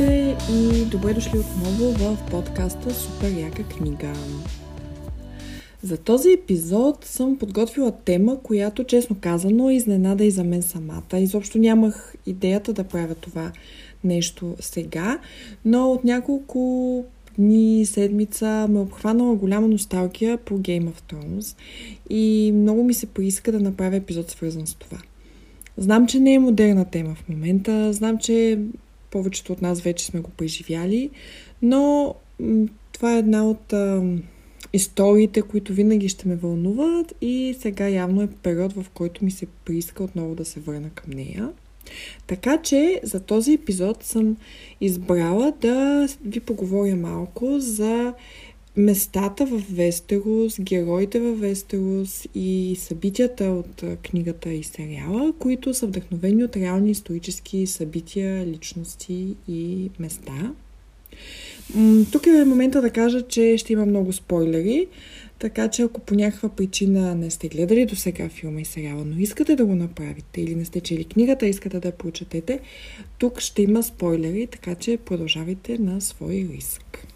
Здравейте и добре дошли отново в подкаста Супер яка книга. За този епизод съм подготвила тема, която честно казано изненада и за мен самата. Изобщо нямах идеята да правя това нещо сега, но от няколко дни, седмица ме обхванала голяма носталгия по Game of Thrones и много ми се поиска да направя епизод свързан с това. Знам, че не е модерна тема в момента, знам, че повечето от нас вече сме го преживяли, но това е една от а, историите, които винаги ще ме вълнуват и сега явно е период, в който ми се прииска отново да се върна към нея. Така че за този епизод съм избрала да ви поговоря малко за местата в Вестерос, героите в Вестерос и събитията от книгата и сериала, които са вдъхновени от реални исторически събития, личности и места. Тук е момента да кажа, че ще има много спойлери, така че ако по някаква причина не сте гледали до сега филма и сериала, но искате да го направите или не сте чели книгата, искате да я прочетете, тук ще има спойлери, така че продължавайте на свой риск.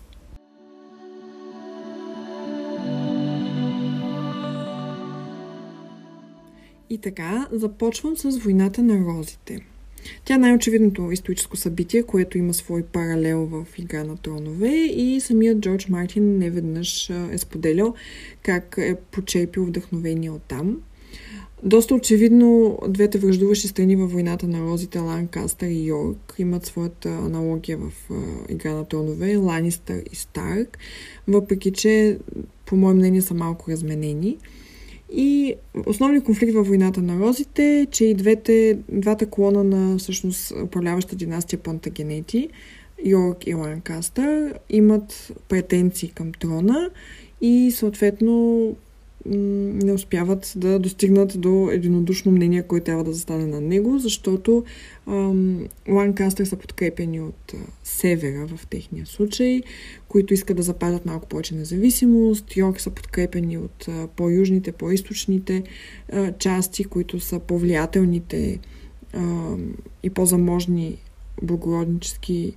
И така, започвам с войната на розите. Тя е най-очевидното историческо събитие, което има свой паралел в Игра на тронове и самият Джордж Мартин неведнъж е споделял как е почерпил вдъхновение от там. Доста очевидно двете връждуващи страни във войната на розите Ланкастър и Йорк имат своята аналогия в Игра на тронове Ланистър и Старк, въпреки че по мое мнение са малко разменени. И основният конфликт във войната на розите е, че и двете, двата клона на всъщност управляваща династия Плантагенети, Йорк и Ланкастър, имат претенции към трона и съответно не успяват да достигнат до единодушно мнение, кой трябва да застане на него, защото Ланкастър са подкрепени от а, севера в техния случай, които искат да запазят малко повече независимост. Йорк са подкрепени от а, по-южните, по-источните а, части, които са по-влиятелните и по-заможни благороднически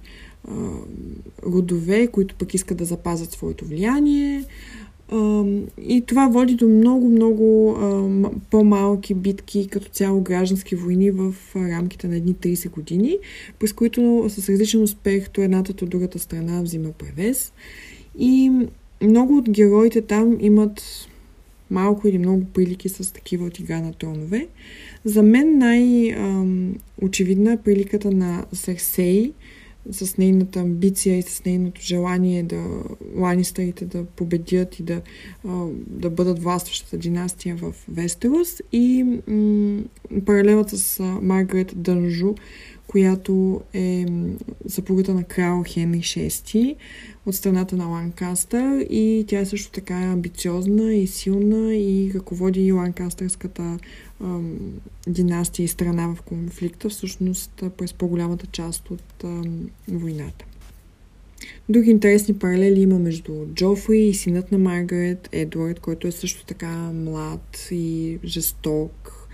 родове, които пък искат да запазят своето влияние. И това води до много-много по-малки битки, като цяло граждански войни в рамките на едни 30 години, през които с различен успех то едната, то другата страна взима превес. И много от героите там имат малко или много прилики с такива от игра на тронове. За мен най-очевидна е приликата на Серсей – с нейната амбиция и с нейното желание да ланистърите да победят и да, да бъдат властващата династия в Вестерос и м- паралелът с Маргарет Дънжу, която е съпругата на крал Хенри VI от страната на Ланкастър и тя е също така амбициозна и силна и ръководи Ланкастърската ам, династия и страна в конфликта, всъщност през по-голямата част от ам, войната. Други интересни паралели има между Джофри и синът на Маргарет, Едуард, който е също така млад и жесток.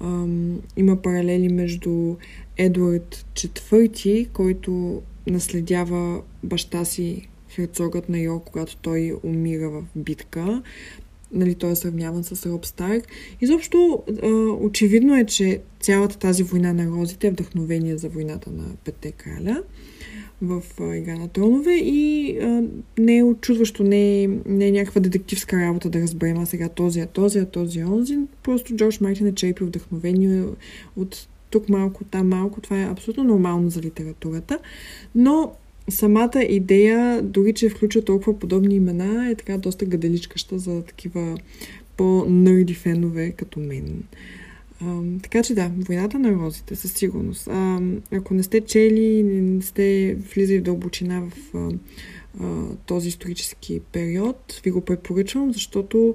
Ам, има паралели между Едуард IV, който наследява баща си херцогът на Йорк, когато той умира в битка. Нали, той е сравняван с Роб Старк. Изобщо, очевидно е, че цялата тази война на розите е вдъхновение за войната на Петте краля в Игра на тронове и а, не е очудващо, не е, не е някаква детективска работа да разберем а сега този, а този, а този, онзи. Просто Джордж Мартин е черпил вдъхновение от тук малко, там малко. Това е абсолютно нормално за литературата. Но самата идея, дори че включва толкова подобни имена, е така доста гаделичкаща за такива по-нърди фенове като мен. А, така че да, войната на розите, със сигурност. А, ако не сте чели, не сте влизали в дълбочина в а, а, този исторически период, ви го препоръчвам, защото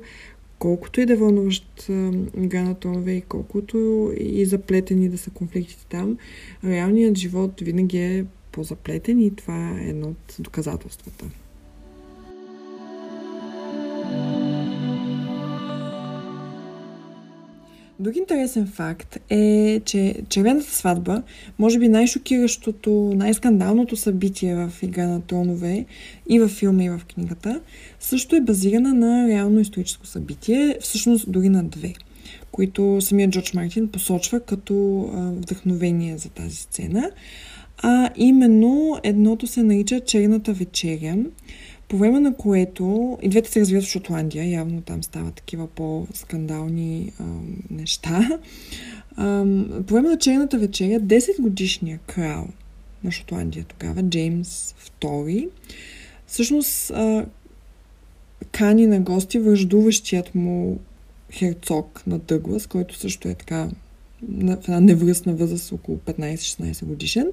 колкото и да вълнуващ игра на тонове и колкото и заплетени да са конфликтите там, реалният живот винаги е по-заплетен и това е едно от доказателствата. Друг интересен факт е, че Червената сватба, може би най-шокиращото, най-скандалното събитие в Игра на тронове и във филма и в книгата, също е базирана на реално историческо събитие, всъщност дори на две, които самият Джордж Мартин посочва като вдъхновение за тази сцена. А именно едното се нарича Черната вечеря, по време на което и двете се развиват в Шотландия, явно там стават такива по-скандални а, неща. А, по време на черната вечеря 10 годишния крал на Шотландия тогава, Джеймс II, всъщност а, кани на гости връждуващият му херцог на Дъглас, който също е така в една невръстна възраст, около 15-16 годишен,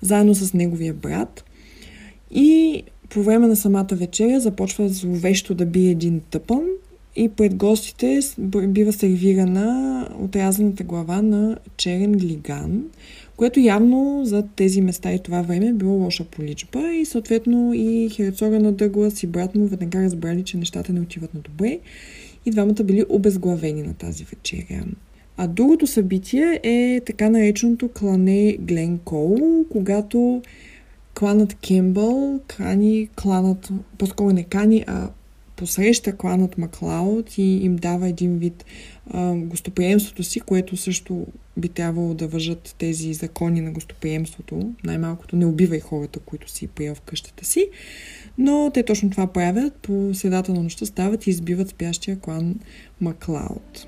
заедно с неговия брат. И по време на самата вечеря започва зловещо да бие един тъпън и пред гостите бива сервирана отрязаната глава на черен глиган, което явно за тези места и това време е било лоша поличба и съответно и херцога на Дъглас и брат му веднага разбрали, че нещата не отиват на добре и двамата били обезглавени на тази вечеря. А другото събитие е така нареченото клане Глен Кол, когато кланът Кембъл кани кланът, по-скоро не кани, а посреща кланът Маклауд и им дава един вид а, гостоприемството си, което също би трябвало да въжат тези закони на гостоприемството. Най-малкото не убивай хората, които си приел в къщата си. Но те точно това правят. По средата на нощта стават и избиват спящия клан Маклауд.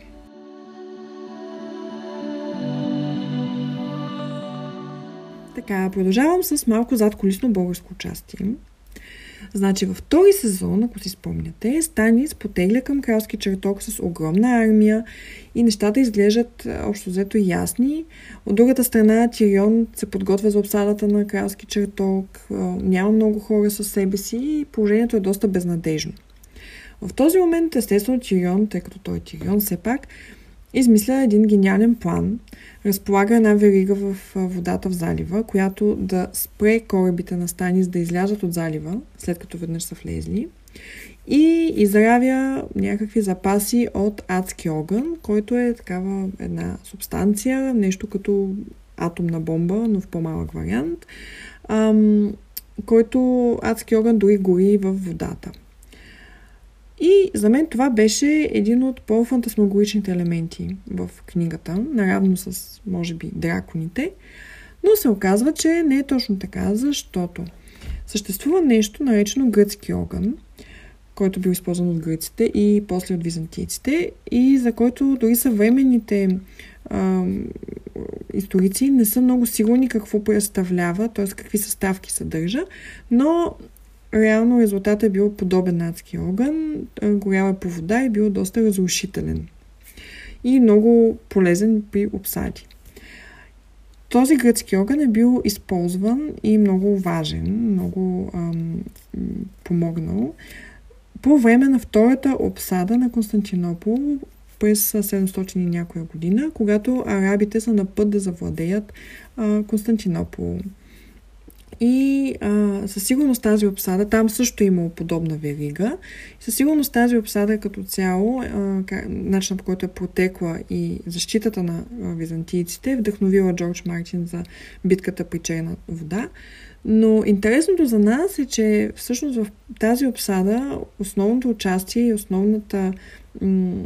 Така, продължавам с малко зад колисно българско участие. Значи във втори сезон, ако си спомняте, Станис потегля към кралски чертог с огромна армия и нещата изглеждат общо взето ясни. От другата страна Тирион се подготвя за обсадата на кралски чертог, няма много хора със себе си и положението е доста безнадежно. В този момент, естествено, Тирион, тъй като той е Тирион все пак, измисля един гениален план. Разполага една верига в водата в залива, която да спре корабите на Станис да излязат от залива, след като веднъж са влезли. И изравя някакви запаси от адски огън, който е такава една субстанция, нещо като атомна бомба, но в по-малък вариант, ам, който адски огън дори гори в водата. И за мен това беше един от по-фантасмагоричните елементи в книгата, наравно с, може би, драконите. Но се оказва, че не е точно така, защото съществува нещо наречено гръцки огън, който бил използван от гръците и после от византийците и за който дори съвременните а, историци не са много сигурни какво представлява, т.е. какви съставки съдържа, но реално резултатът е бил подобен на адски огън, горял е по вода и бил доста разрушителен и много полезен при обсади. Този гръцки огън е бил използван и много важен, много ам, помогнал по време на втората обсада на Константинопол през 700 и някоя година, когато арабите са на път да завладеят а, Константинопол. И а, със сигурност тази обсада, там също е имало подобна верига. Със сигурност тази обсада като цяло, начинът по който е протекла и защитата на а, византийците е вдъхновила Джордж Мартин за битката при черна вода. Но интересното за нас е, че всъщност в тази обсада основното участие и основната м-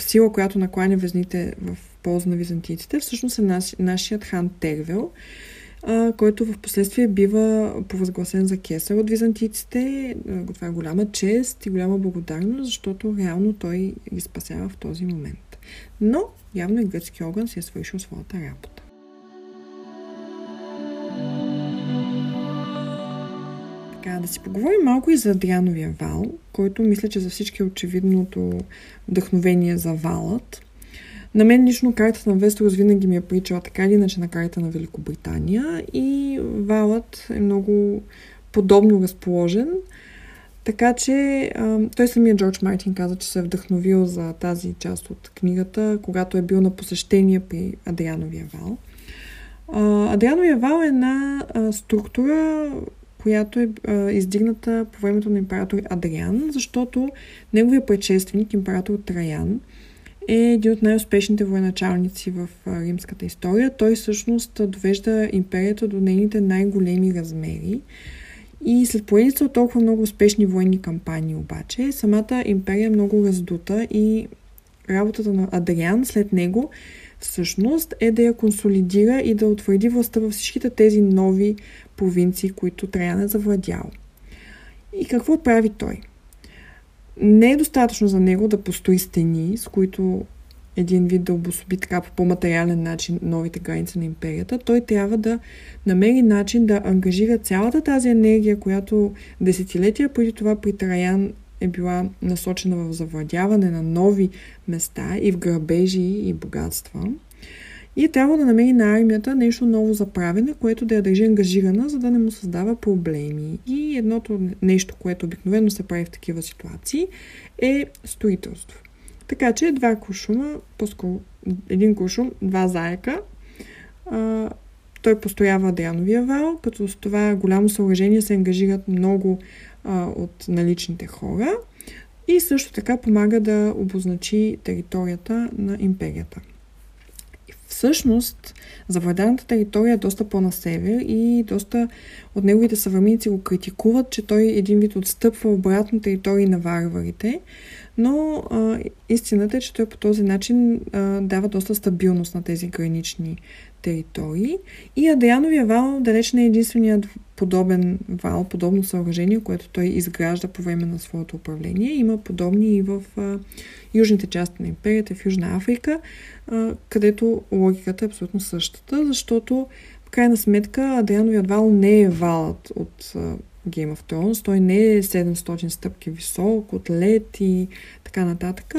сила, която накланя везните в полза на византийците, всъщност е нашият хан Тервел, който в последствие бива провъзгласен за кесар от византийците. Това е голяма чест и голяма благодарност, защото реално той ги спасява в този момент. Но явно и гръцки огън си е свършил своята работа. Така, да си поговорим малко и за Адриановия вал, който мисля, че за всички е очевидното вдъхновение за валът. На мен лично картата на Вестерос винаги ми е причала така или иначе на карта на Великобритания и валът е много подобно разположен. Така че той самия Джордж Мартин каза, че се е вдъхновил за тази част от книгата, когато е бил на посещение при Адриановия вал. Адриановия вал е една структура, която е издигната по времето на император Адриан, защото неговия предшественик, император Траян, е един от най-успешните военачалници в римската история. Той всъщност довежда империята до нейните най-големи размери. И след поредица от толкова много успешни военни кампании обаче, самата империя е много раздута и работата на Адриан след него всъщност е да я консолидира и да утвърди властта във всичките тези нови провинции, които Траян е завладял. И какво прави той? Не е достатъчно за него да построи стени, с които един вид да обособи така по по-материален начин новите граници на империята, той трябва да намери начин да ангажира цялата тази енергия, която десетилетия преди това при Траян е била насочена в завладяване на нови места и в грабежи и богатства. И трябва да намери на армията нещо ново за правене, което да я държи ангажирана, за да не му създава проблеми. И едното нещо, което обикновено се прави в такива ситуации, е строителство. Така че два куршума, по-скоро един куршум, два заека, а, той постоява Адриановия вал, като с това голямо съоръжение се ангажират много а, от наличните хора и също така помага да обозначи територията на империята. Всъщност, завладяната територия е доста по-на север и доста от неговите съвременници го критикуват, че той един вид отстъпва обратно територии на варварите, но а, истината е, че той по този начин а, дава доста стабилност на тези гранични територии. И Адриановия вал далеч не е единственият подобен вал, подобно съоръжение, което той изгражда по време на своето управление. Има подобни и в а, южните части на империята, в Южна Африка, а, където логиката е абсолютно същата, защото в крайна сметка Адриановият вал не е валът от а, Game of Thrones. Той не е 700 стъпки висок, от лед и така нататък.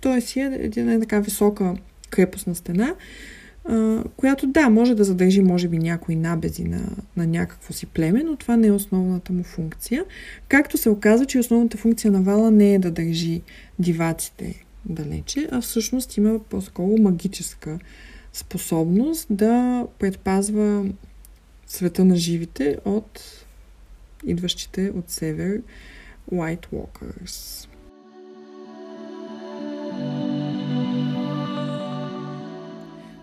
Той си е една така висока крепостна стена, която да, може да задържи може би някои набези на, на някакво си племе, но това не е основната му функция. Както се оказа, че основната функция на вала не е да държи диваците далече, а всъщност има по-скоро магическа способност да предпазва света на живите от идващите от север White Walkers.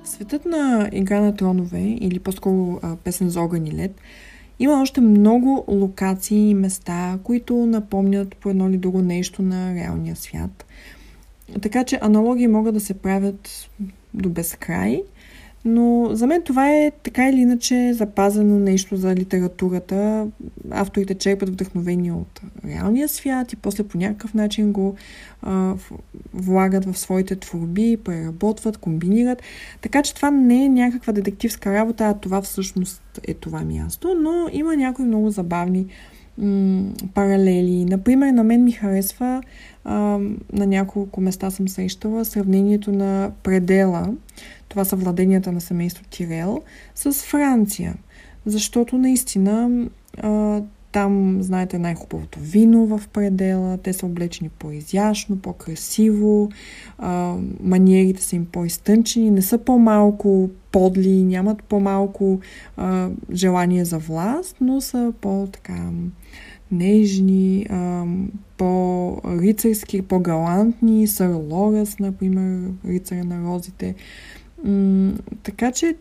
Светът на Игра на тронове, или по-скоро песен за огън и лед, има още много локации и места, които напомнят по едно или друго нещо на реалния свят. Така че аналогии могат да се правят до безкрай. Но за мен това е така или иначе запазено нещо за литературата. Авторите черпят вдъхновение от реалния свят и после по някакъв начин го а, влагат в своите творби, преработват, комбинират. Така че това не е някаква детективска работа, а това всъщност е това място. Но има някои много забавни м- паралели. Например, на мен ми харесва а, на няколко места съм срещала сравнението на предела това са владенията на семейство Тирел, с Франция. Защото наистина а, там, знаете, най-хубавото вино в предела, те са облечени по-изящно, по-красиво, а, маниерите са им по-изтънчени, не са по-малко подли, нямат по-малко а, желание за власт, но са по-така нежни, а, по-рицарски, по-галантни, Сър Лорес, например, рицаря на розите. Така че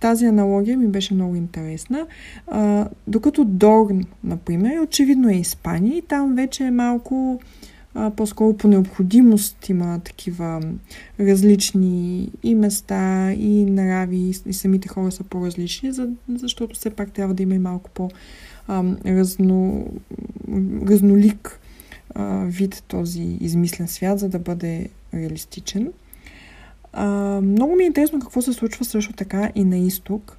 тази аналогия ми беше много интересна. А, докато Дорн, например, очевидно е Испания и там вече е малко а, по-скоро по необходимост има такива различни и места, и нрави, и, самите хора са по-различни, за, защото все пак трябва да има и малко по-разно, разнолик а, вид този измислен свят, за да бъде реалистичен. А, много ми е интересно какво се случва също така и на изток,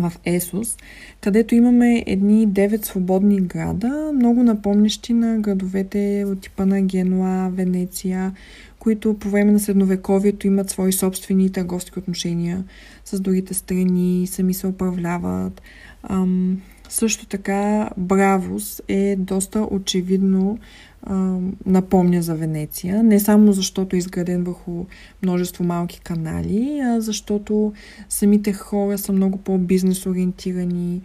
в Есос, където имаме едни 9 свободни града, много напомнящи на градовете от типа на Генуа, Венеция, които по време на средновековието имат свои собствени търговски отношения с другите страни, сами се управляват. Ам, също така Бравус е доста очевидно а, напомня за Венеция. Не само защото е изграден върху множество малки канали, а защото самите хора са много по-бизнес ориентирани.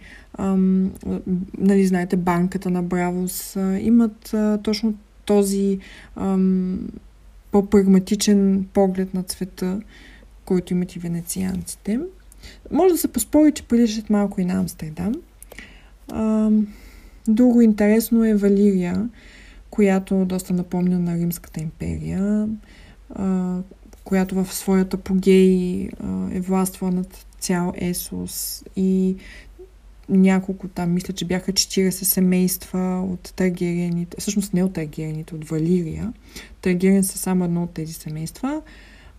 Нали, знаете, банката на Бравос а, имат а, точно този ам, по-прагматичен поглед на цвета, който имат и венецианците. Може да се поспори, че приличат малко и на Амстердам. Друго интересно е Валирия, която доста напомня на Римската империя, която в своята апогей е властва над цял Есос и няколко там, мисля, че бяха 40 семейства от Таргериените, всъщност не от Таргериените, от Валирия. Таргериен са само едно от тези семейства.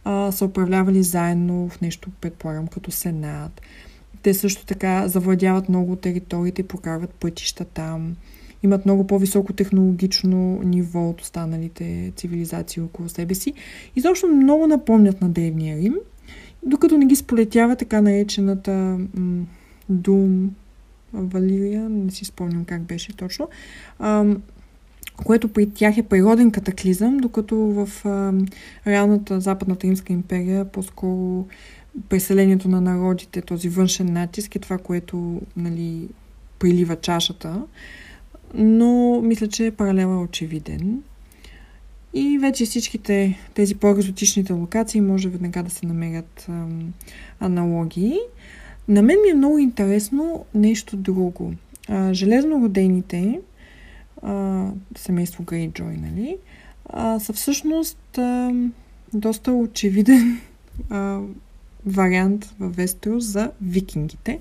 А, са управлявали заедно в нещо, предполагам, като Сенат. Те също така завладяват много териториите и прокарват пътища там. Имат много по-високо технологично ниво от останалите цивилизации около себе си. И защо много напомнят на Древния Рим, докато не ги сполетява така наречената м- Дум Валирия, не си спомням как беше точно, а, което при тях е природен катаклизъм, докато в а, реалната Западната Римска империя по-скоро преселението на народите, този външен натиск е това, което нали, прилива чашата. Но мисля, че паралел е очевиден. И вече всичките тези по-екзотичните локации може веднага да се намерят ам, аналогии. На мен ми е много интересно нещо друго. А, железнородените, а, семейство Грейджой, нали, а, са всъщност а, доста очевиден а, вариант във Вестерос за викингите.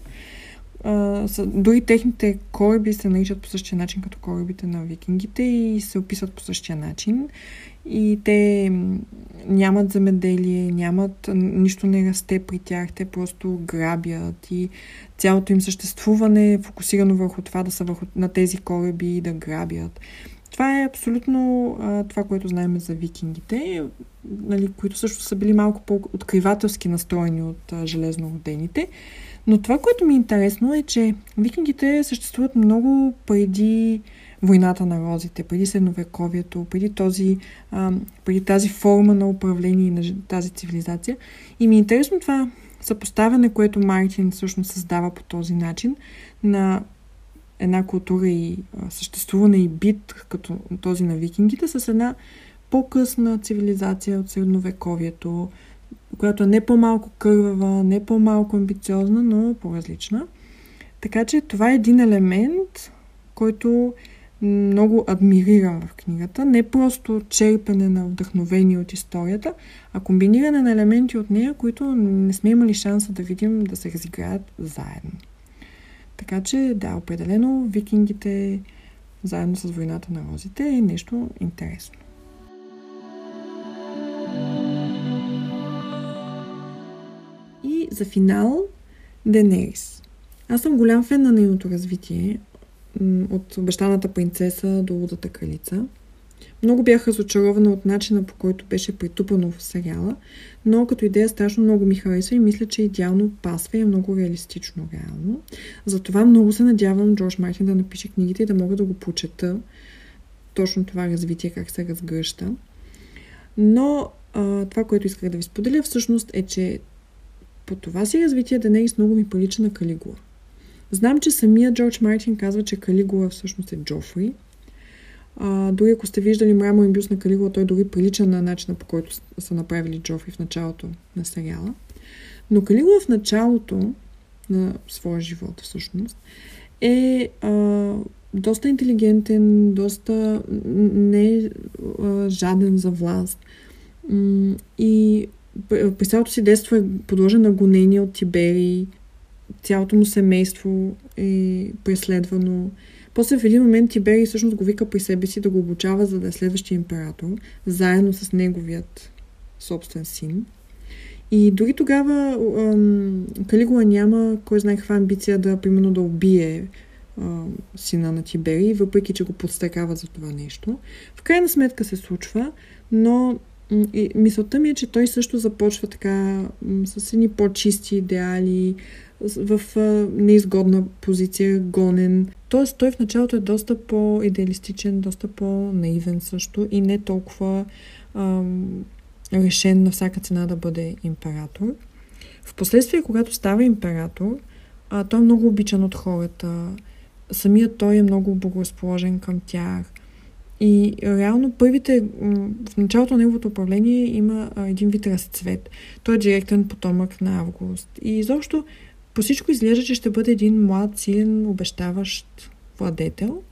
А, са, дори техните кораби се наричат по същия начин като корабите на викингите и се описват по същия начин и те нямат земеделие, нямат, нищо не расте при тях, те просто грабят и цялото им съществуване е фокусирано върху това да са върху, на тези кораби и да грабят. Това е абсолютно а, това, което знаем за викингите, нали, които също са били малко по-откривателски настроени от а, железнородените. Но това, което ми е интересно е, че викингите съществуват много преди войната на розите, преди средновековието, преди, този, а, преди тази форма на управление на тази цивилизация. И ми е интересно това съпоставяне, което Мартин всъщност създава по този начин на една култура и съществуване и бит, като този на викингите, с една по-късна цивилизация от средновековието, която е не по-малко кървава, не по-малко амбициозна, но по-различна. Така че това е един елемент, който много адмирирам в книгата. Не просто черпене на вдъхновение от историята, а комбиниране на елементи от нея, които не сме имали шанса да видим да се разиграят заедно. Така че, да, определено викингите заедно с войната на розите е нещо интересно. За финал Денерис. Аз съм голям фен на нейното развитие от обещаната принцеса до лудата кралица. Много бях разочарована от начина по който беше притупано в сериала, но като идея страшно много ми хареса и мисля, че идеално пасва и е много реалистично реално. Затова много се надявам Джордж Мартин да напише книгите и да мога да го прочета точно това развитие, как се разгръща. Но а, това, което исках да ви споделя всъщност е, че по това си развитие Денерис много ми прилича на Калигула. Знам, че самия Джордж Мартин казва, че Калигула всъщност е Джофри. А, дори ако сте виждали мраморен бюст на Калигула, той дори прилича на начина по който са направили Джофри в началото на сериала. Но Калигула в началото на своя живот всъщност е а, доста интелигентен, доста не а, жаден за власт. И през цялото си детство е подложен на гонение от Тибери, цялото му семейство е преследвано. После в един момент Тибери всъщност го вика при себе си да го обучава, за да е следващия император, заедно с неговият собствен син. И дори тогава ам, Калигула няма кой знае каква амбиция да, примерно, да убие ам, сина на Тибери, въпреки че го подстакава за това нещо. В крайна сметка се случва, но и мисълта ми е, че той също започва така с едни по-чисти идеали, в неизгодна позиция, гонен. Тоест той в началото е доста по-идеалистичен, доста по-наивен също и не толкова ам, решен на всяка цена да бъде император. Впоследствие, когато става император, а, той е много обичан от хората. Самият той е много благоразположен към тях. И реално първите, в началото на неговото управление има един вид разцвет. Той е директен потомък на Август. И изобщо по всичко изглежда, че ще бъде един млад, силен, обещаващ владетел.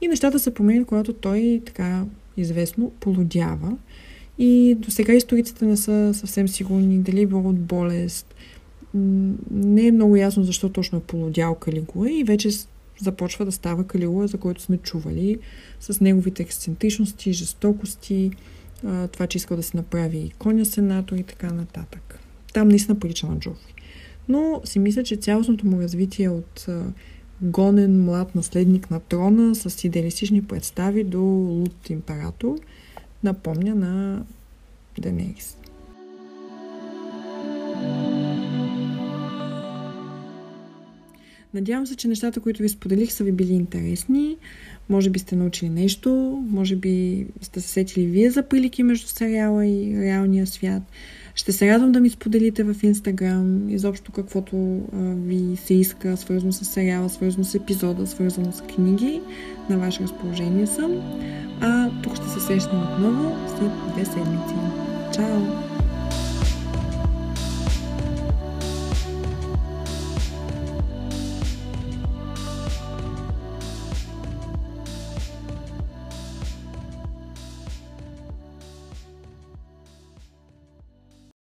И нещата се променят, когато той така известно полудява. И до сега историците не са съвсем сигурни дали е от болест. Не е много ясно защо точно е полудял Калигула и вече започва да става Калигула, за който сме чували, с неговите ексцентричности, жестокости, това, че искал да се направи коня сенатор и така нататък. Там наистина прилича на Джофри. Но си мисля, че цялостното му развитие от гонен млад наследник на трона с идеалистични представи до луд император напомня на Денерис. Надявам се, че нещата, които ви споделих, са ви били интересни. Може би сте научили нещо, може би сте се сетили вие за прилики между сериала и реалния свят. Ще се радвам да ми споделите в Инстаграм изобщо каквото а, ви се иска, свързано с сериала, свързано с епизода, свързано с книги. На ваше разположение съм. А тук ще се срещнем отново след две седмици. Чао!